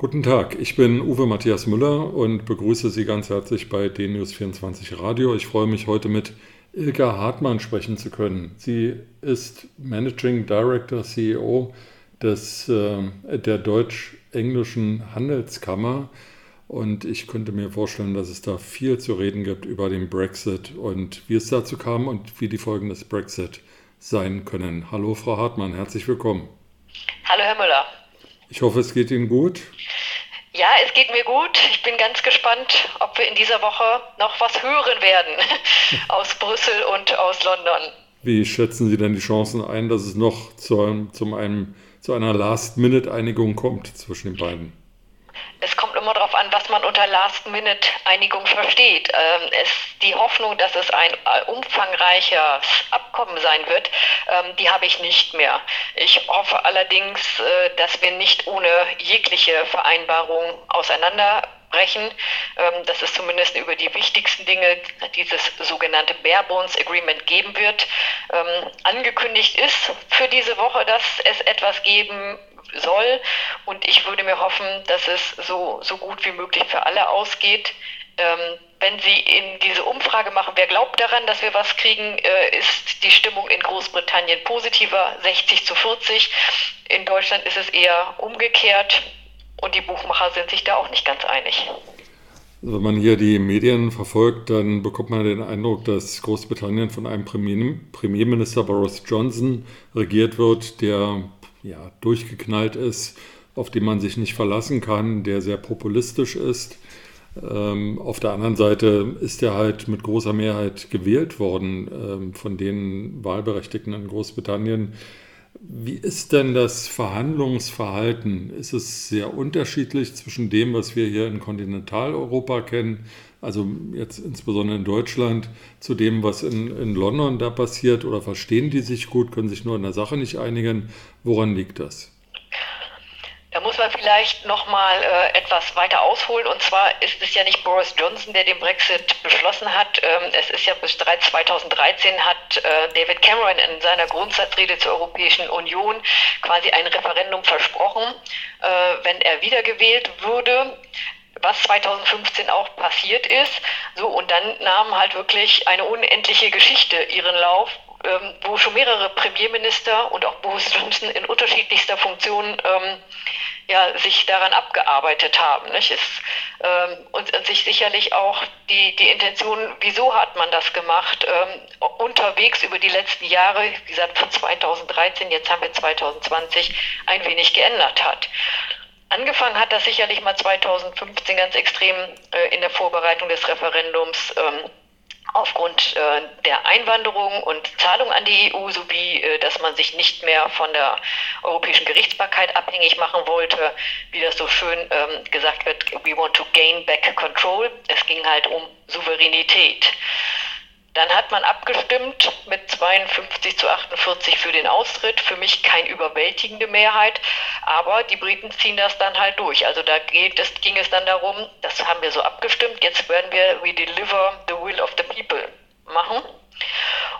Guten Tag, ich bin Uwe Matthias Müller und begrüße Sie ganz herzlich bei DNews24 Radio. Ich freue mich heute mit Ilka Hartmann sprechen zu können. Sie ist Managing Director, CEO des, äh, der Deutsch-Englischen Handelskammer und ich könnte mir vorstellen, dass es da viel zu reden gibt über den Brexit und wie es dazu kam und wie die Folgen des Brexit sein können. Hallo Frau Hartmann, herzlich willkommen. Hallo Herr Müller. Ich hoffe, es geht Ihnen gut. Ja, es geht mir gut. Ich bin ganz gespannt, ob wir in dieser Woche noch was hören werden aus Brüssel und aus London. Wie schätzen Sie denn die Chancen ein, dass es noch zu, zum einem, zu einer Last-Minute-Einigung kommt zwischen den beiden? Es kommt immer darauf an, was man unter Last-Minute-Einigung versteht. Ähm, es, die Hoffnung, dass es ein äh, umfangreiches Abkommen sein wird, ähm, die habe ich nicht mehr. Ich hoffe allerdings, äh, dass wir nicht ohne jegliche Vereinbarung auseinanderbrechen, ähm, dass es zumindest über die wichtigsten Dinge dieses sogenannte Bare Bones Agreement geben wird. Ähm, angekündigt ist für diese Woche, dass es etwas geben soll. Und ich würde mir hoffen, dass es so, so gut wie möglich für alle ausgeht. Ähm, wenn Sie in diese Umfrage machen, wer glaubt daran, dass wir was kriegen, äh, ist die Stimmung in Großbritannien positiver, 60 zu 40. In Deutschland ist es eher umgekehrt und die Buchmacher sind sich da auch nicht ganz einig. Wenn man hier die Medien verfolgt, dann bekommt man den Eindruck, dass Großbritannien von einem Premierminister Boris Johnson regiert wird, der ja, durchgeknallt ist, auf den man sich nicht verlassen kann, der sehr populistisch ist. Ähm, auf der anderen Seite ist er halt mit großer Mehrheit gewählt worden ähm, von den Wahlberechtigten in Großbritannien. Wie ist denn das Verhandlungsverhalten? Ist es sehr unterschiedlich zwischen dem, was wir hier in Kontinentaleuropa kennen, also jetzt insbesondere in Deutschland, zu dem, was in, in London da passiert? Oder verstehen die sich gut, können sich nur in der Sache nicht einigen? Woran liegt das? Da muss man vielleicht noch mal äh, etwas weiter ausholen. Und zwar ist es ja nicht Boris Johnson, der den Brexit beschlossen hat. Ähm, es ist ja bis 2013 hat äh, David Cameron in seiner Grundsatzrede zur Europäischen Union quasi ein Referendum versprochen, äh, wenn er wiedergewählt würde was 2015 auch passiert ist. So, und dann nahm halt wirklich eine unendliche Geschichte ihren Lauf, ähm, wo schon mehrere Premierminister und auch Boris Johnson in unterschiedlichster Funktion ähm, ja, sich daran abgearbeitet haben. Nicht? Es, ähm, und, und, sich sicherlich auch die, die Intention, wieso hat man das gemacht, ähm, unterwegs über die letzten Jahre, wie gesagt von 2013, jetzt haben wir 2020, ein wenig geändert hat. Angefangen hat das sicherlich mal 2015 ganz extrem äh, in der Vorbereitung des Referendums. Ähm, aufgrund äh, der Einwanderung und Zahlung an die EU sowie, äh, dass man sich nicht mehr von der europäischen Gerichtsbarkeit abhängig machen wollte, wie das so schön ähm, gesagt wird, we want to gain back control. Es ging halt um Souveränität. Dann hat man abgestimmt mit 52 zu 48 für den Austritt. Für mich keine überwältigende Mehrheit, aber die Briten ziehen das dann halt durch. Also da geht es, ging es dann darum, das haben wir so abgestimmt, jetzt werden wir We Deliver the Will of the People machen.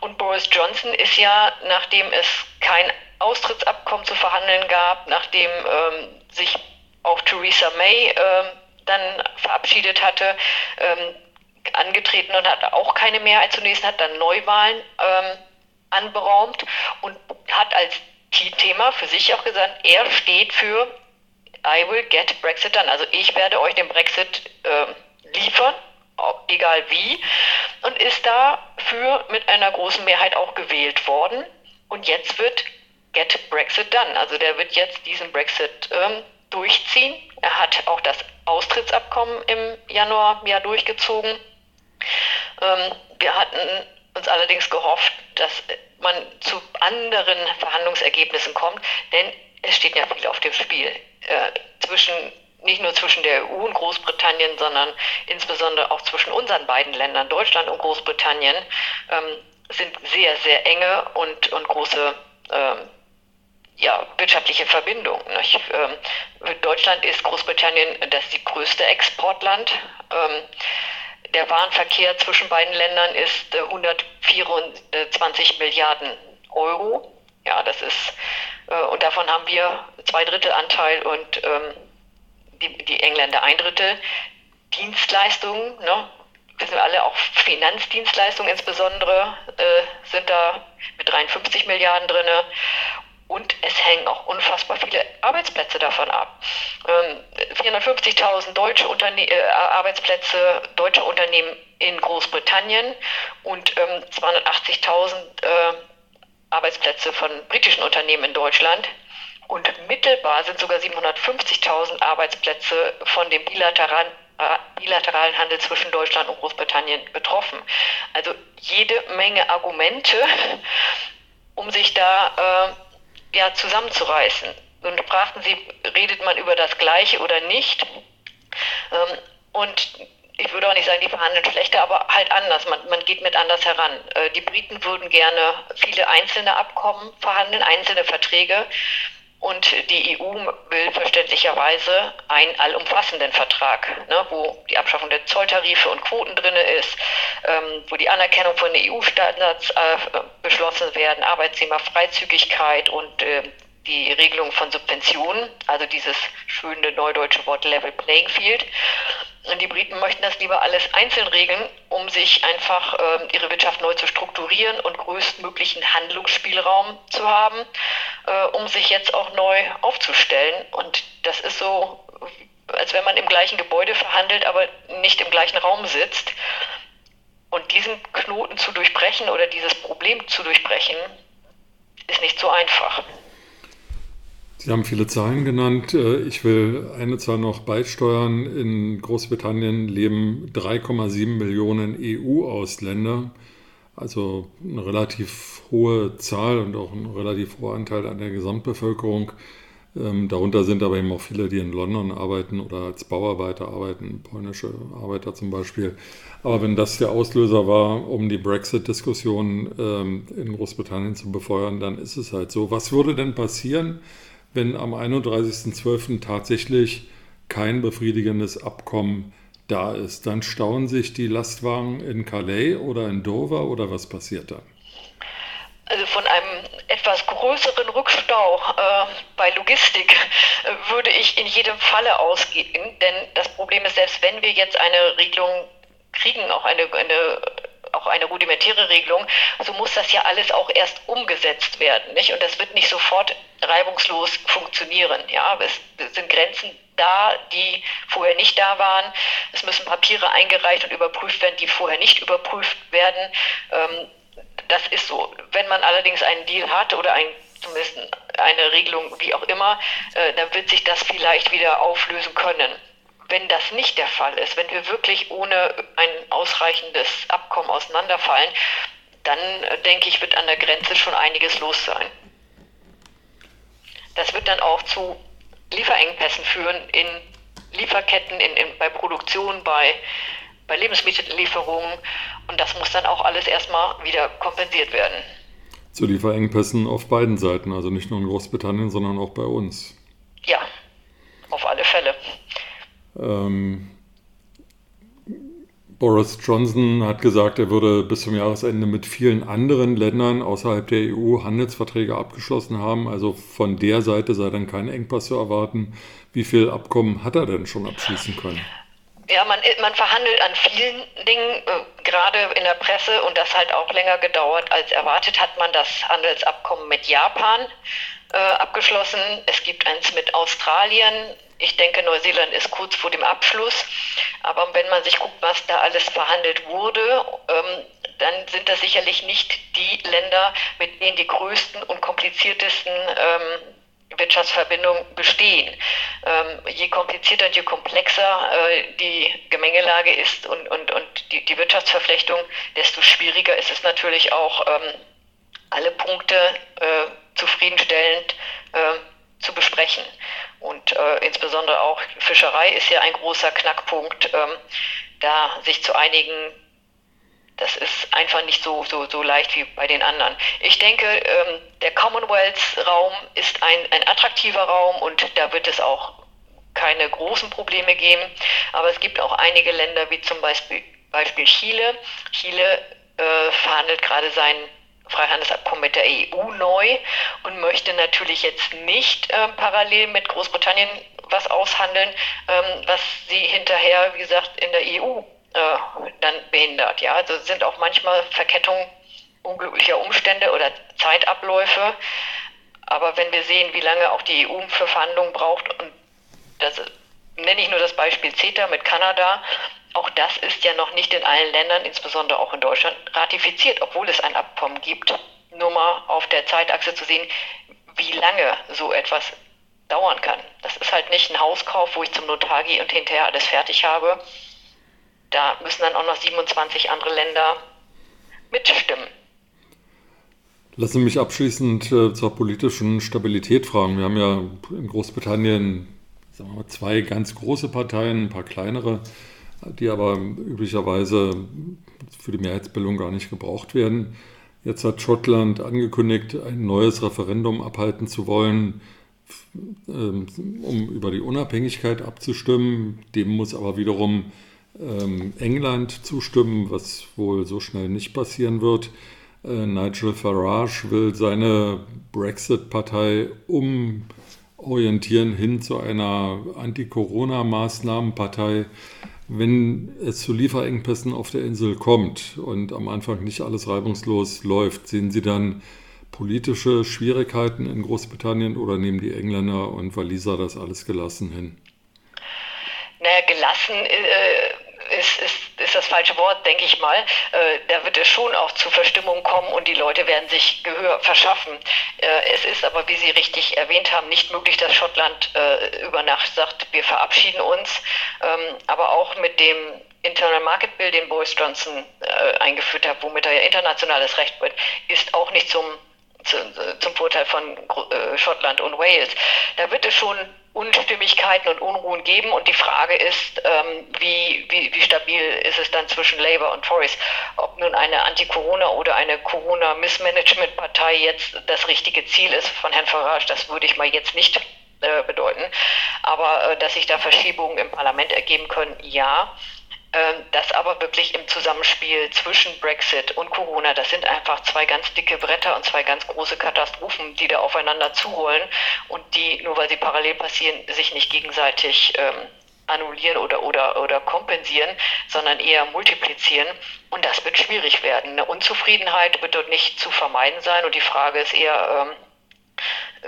Und Boris Johnson ist ja, nachdem es kein Austrittsabkommen zu verhandeln gab, nachdem ähm, sich auch Theresa May ähm, dann verabschiedet hatte, ähm, angetreten und hat auch keine Mehrheit zunächst, hat dann Neuwahlen ähm, anberaumt und hat als Thema für sich auch gesagt, er steht für I will get Brexit done. Also ich werde euch den Brexit äh, liefern, egal wie, und ist dafür mit einer großen Mehrheit auch gewählt worden. Und jetzt wird Get Brexit Done. Also der wird jetzt diesen Brexit ähm, durchziehen. Er hat auch das Austrittsabkommen im Januar ja durchgezogen. Ähm, wir hatten uns allerdings gehofft, dass man zu anderen Verhandlungsergebnissen kommt, denn es steht ja viel auf dem Spiel. Äh, zwischen, nicht nur zwischen der EU und Großbritannien, sondern insbesondere auch zwischen unseren beiden Ländern, Deutschland und Großbritannien, ähm, sind sehr, sehr enge und, und große ähm, ja, wirtschaftliche Verbindungen. Ähm, Deutschland ist Großbritannien das die größte Exportland. Ähm, der Warenverkehr zwischen beiden Ländern ist 124 äh, Milliarden Euro. Ja, das ist, äh, und davon haben wir zwei Drittel Anteil und ähm, die, die Engländer ein Drittel. Dienstleistungen, ne, wissen wir alle, auch Finanzdienstleistungen insbesondere äh, sind da mit 53 Milliarden drin. Und es hängen auch unfassbar viele Arbeitsplätze davon ab. Ähm, 450.000 deutsche Unterne äh, Arbeitsplätze deutscher Unternehmen in Großbritannien und ähm, 280.000 äh, Arbeitsplätze von britischen Unternehmen in Deutschland. Und mittelbar sind sogar 750.000 Arbeitsplätze von dem bilateralen, äh, bilateralen Handel zwischen Deutschland und Großbritannien betroffen. Also jede Menge Argumente, um sich da ja, zusammenzureißen. Und fragten sie, redet man über das Gleiche oder nicht? Ähm, und ich würde auch nicht sagen, die verhandeln schlechter, aber halt anders. Man, man geht mit anders heran. Äh, die Briten würden gerne viele einzelne Abkommen verhandeln, einzelne Verträge. Und die EU will verständlicherweise einen allumfassenden Vertrag, ne, wo die Abschaffung der Zolltarife und Quoten drin ist, ähm, wo die Anerkennung von EU-Standards äh, beschlossen werden, Arbeitnehmerfreizügigkeit und äh, die Regelung von Subventionen, also dieses schöne neudeutsche Wort Level Playing Field. Die Briten möchten das lieber alles einzeln regeln, um sich einfach äh, ihre Wirtschaft neu zu strukturieren und größtmöglichen Handlungsspielraum zu haben, äh, um sich jetzt auch neu aufzustellen. Und das ist so, als wenn man im gleichen Gebäude verhandelt, aber nicht im gleichen Raum sitzt. Und diesen Knoten zu durchbrechen oder dieses Problem zu durchbrechen, ist nicht so einfach. Sie haben viele Zahlen genannt. Äh, ich will eine Zahl noch beisteuern. In Großbritannien leben 3,7 Millionen EU-Ausländer, also eine relativ hohe Zahl und auch ein relativ hoher Anteil an der Gesamtbevölkerung. Ähm, darunter sind aber eben auch viele, die in London arbeiten oder als Bauarbeiter arbeiten, polnische Arbeiter zum Beispiel. Aber wenn das der Auslöser war, um die Brexit-Diskussion ähm, in Großbritannien zu befeuern, dann ist es halt so. Was würde denn passieren, wenn am 31.12. tatsächlich kein befriedigendes Abkommen da ist. Dann stauen sich die Lastwagen in Calais oder in Dover oder was passiert dann? Also von einem etwas größeren Rückstau äh, bei Logistik äh, würde ich in jedem Falle ausgehen, denn das Problem ist, selbst wenn wir jetzt eine Regelung kriegen, auch eine, eine auch eine rudimentäre Regelung, so muss das ja alles auch erst umgesetzt werden. Nicht? Und das wird nicht sofort reibungslos funktionieren. Ja? Es sind Grenzen da, die vorher nicht da waren. Es müssen Papiere eingereicht und überprüft werden, die vorher nicht überprüft werden. Ähm, das ist so. Wenn man allerdings einen Deal hat oder ein, zumindest eine Regelung, wie auch immer, äh, dann wird sich das vielleicht wieder auflösen können wenn das nicht der Fall ist, wenn wir wirklich ohne ein ausreichendes Abkommen auseinanderfallen, dann äh, denke ich, wird an der Grenze schon einiges los sein. Das wird dann auch zu Lieferengpässen führen in Lieferketten, in, in, bei Produktion, bei, bei Lebensmittellieferungen. Und das muss dann auch alles erstmal wieder kompensiert werden. Zu Lieferengpässen auf beiden Seiten, also nicht nur in Großbritannien, sondern auch bei uns. Ja, auf alle Fälle. Ähm, Boris Johnson hat gesagt, er würde bis zum Jahresende mit vielen anderen Ländern außerhalb der EU Handelsverträge abgeschlossen haben. Also von der Seite sei dann kein Engpass zu erwarten. Wie viele Abkommen hat er denn schon abschließen können? Ja, man, man verhandelt an vielen Dingen, äh, gerade in der Presse, und das halt auch länger gedauert als erwartet, hat man das Handelsabkommen mit Japan äh, abgeschlossen. Es gibt eins mit Australien, ich denke, Neuseeland ist kurz vor dem Abschluss. Aber wenn man sich guckt, was da alles verhandelt wurde, ähm, dann sind das sicherlich nicht die Länder, mit denen die größten und kompliziertesten ähm, Wirtschaftsverbindungen bestehen. Ähm, je komplizierter und je komplexer äh, die Gemengelage ist und, und, und die, die Wirtschaftsverflechtung, desto schwieriger ist es natürlich auch, alle Punkte äh, zufriedenstellend äh, zu besprechen. Und äh, insbesondere auch Fischerei ist ja ein großer Knackpunkt, ähm, da sich zu einigen, das ist einfach nicht so, so, so leicht wie bei den anderen. Ich denke, ähm, der Commonwealth-Raum ist ein, ein attraktiver Raum und da wird es auch keine großen Probleme geben. Aber es gibt auch einige Länder, wie zum Beispiel, Beispiel Chile. Chile äh, verhandelt gerade sein Freihandelsabkommen mit der EU neu und möchte natürlich jetzt nicht äh, parallel mit Großbritannien was aushandeln, ähm, was sie hinterher, wie gesagt, in der EU äh, dann behindert. Ja, also sind auch manchmal Verkettungen unglücklicher Umstände oder Zeitabläufe. Aber wenn wir sehen, wie lange auch die EU für Verhandlungen braucht, und das nenne ich nur das Beispiel CETA mit Kanada, auch das ist ja noch nicht in allen Ländern, insbesondere auch in Deutschland, ratifiziert, obwohl es ein Abkommen gibt. Nur mal auf der Zeitachse zu sehen, wie lange so etwas dauern kann. Das ist halt nicht ein Hauskauf, wo ich zum Notar gehe und hinterher alles fertig habe. Da müssen dann auch noch 27 andere Länder mitstimmen. Lassen Sie mich abschließend äh, zur politischen Stabilität fragen. Wir haben ja in Großbritannien sagen wir mal, zwei ganz große Parteien, ein paar kleinere die aber üblicherweise für die Mehrheitsbildung gar nicht gebraucht werden. Jetzt hat Schottland angekündigt, ein neues Referendum abhalten zu wollen, ähm, um über die Unabhängigkeit abzustimmen. Dem muss aber wiederum ähm, England zustimmen, was wohl so schnell nicht passieren wird. Äh, Nigel Farage will seine Brexit-Partei umorientieren hin zu einer Anti-Corona-Maßnahmenpartei. Wenn es zu Lieferengpässen auf der Insel kommt und am Anfang nicht alles reibungslos läuft, sehen Sie dann politische Schwierigkeiten in Großbritannien oder nehmen die Engländer und Waliser das alles gelassen hin? Naja, gelassen äh, ist, ist, ist das falsche Wort, denke ich mal. Äh, da wird es schon auch zu Verstimmung kommen und die Leute werden sich Gehör verschaffen. Äh, es ist aber, wie Sie richtig erwähnt haben, nicht möglich, dass Schottland äh, über Nacht sagt, wir verabschieden uns. Ähm, aber auch mit dem Internal Market Bill, den Boris Johnson äh, eingeführt hat, womit er ja internationales Recht wird, ist auch nicht zum zum Vorteil von äh, Schottland und Wales. Da wird es schon Unstimmigkeiten und Unruhen geben und die Frage ist, ähm, wie, wie, wie stabil ist es dann zwischen Labour und Tories? Ob nun eine Anti-Corona oder eine Corona-Missmanagement-Partei jetzt das richtige Ziel ist von Herrn Farage, das würde ich mal jetzt nicht äh, bedeuten. Aber äh, dass sich da Verschiebungen im Parlament ergeben können, ja. Ähm, das aber wirklich im Zusammenspiel zwischen Brexit und Corona, das sind einfach zwei ganz dicke Bretter und zwei ganz große Katastrophen, die da aufeinander zurollen und die, nur weil sie parallel passieren, sich nicht gegenseitig ähm, annullieren oder, oder, oder kompensieren, sondern eher multiplizieren. Und das wird schwierig werden. Eine Unzufriedenheit wird dort nicht zu vermeiden sein. Und die Frage ist eher, ähm,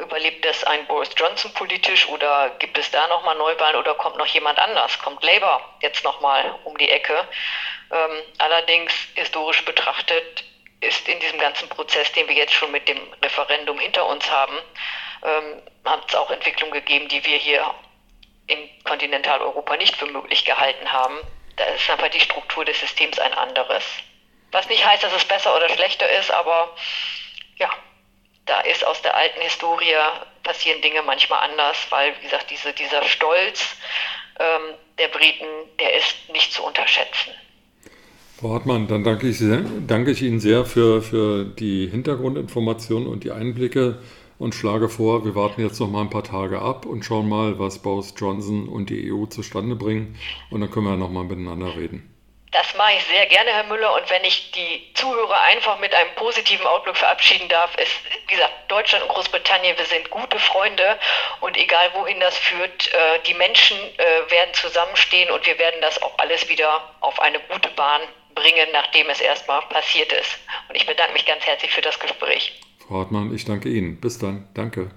Überlebt das ein Boris Johnson politisch oder gibt es da nochmal Neuwahlen oder kommt noch jemand anders? Kommt Labour jetzt nochmal um die Ecke? Ähm, allerdings historisch betrachtet ist in diesem ganzen Prozess, den wir jetzt schon mit dem Referendum hinter uns haben, ähm, hat es auch Entwicklungen gegeben, die wir hier in Kontinentaleuropa nicht für möglich gehalten haben. Da ist einfach die Struktur des Systems ein anderes. Was nicht heißt, dass es besser oder schlechter ist, aber ja, da ist aus der alten Historie passieren Dinge manchmal anders, weil, wie gesagt, diese, dieser Stolz ähm, der Briten, der ist nicht zu unterschätzen. Frau Hartmann, dann danke ich, sehr, danke ich Ihnen sehr für, für die Hintergrundinformationen und die Einblicke und schlage vor, wir warten jetzt noch mal ein paar Tage ab und schauen mal, was Boris Johnson und die EU zustande bringen und dann können wir noch mal miteinander reden. Das mache ich sehr gerne, Herr Müller. Und wenn ich die Zuhörer einfach mit einem positiven Outlook verabschieden darf, ist, wie gesagt, Deutschland und Großbritannien, wir sind gute Freunde. Und egal wohin das führt, äh, die Menschen äh, werden zusammenstehen und wir werden das auch alles wieder auf eine gute Bahn bringen, nachdem es erstmal passiert ist. Und ich bedanke mich ganz herzlich für das Gespräch. Frau Hartmann, ich danke Ihnen. Bis dann. Danke.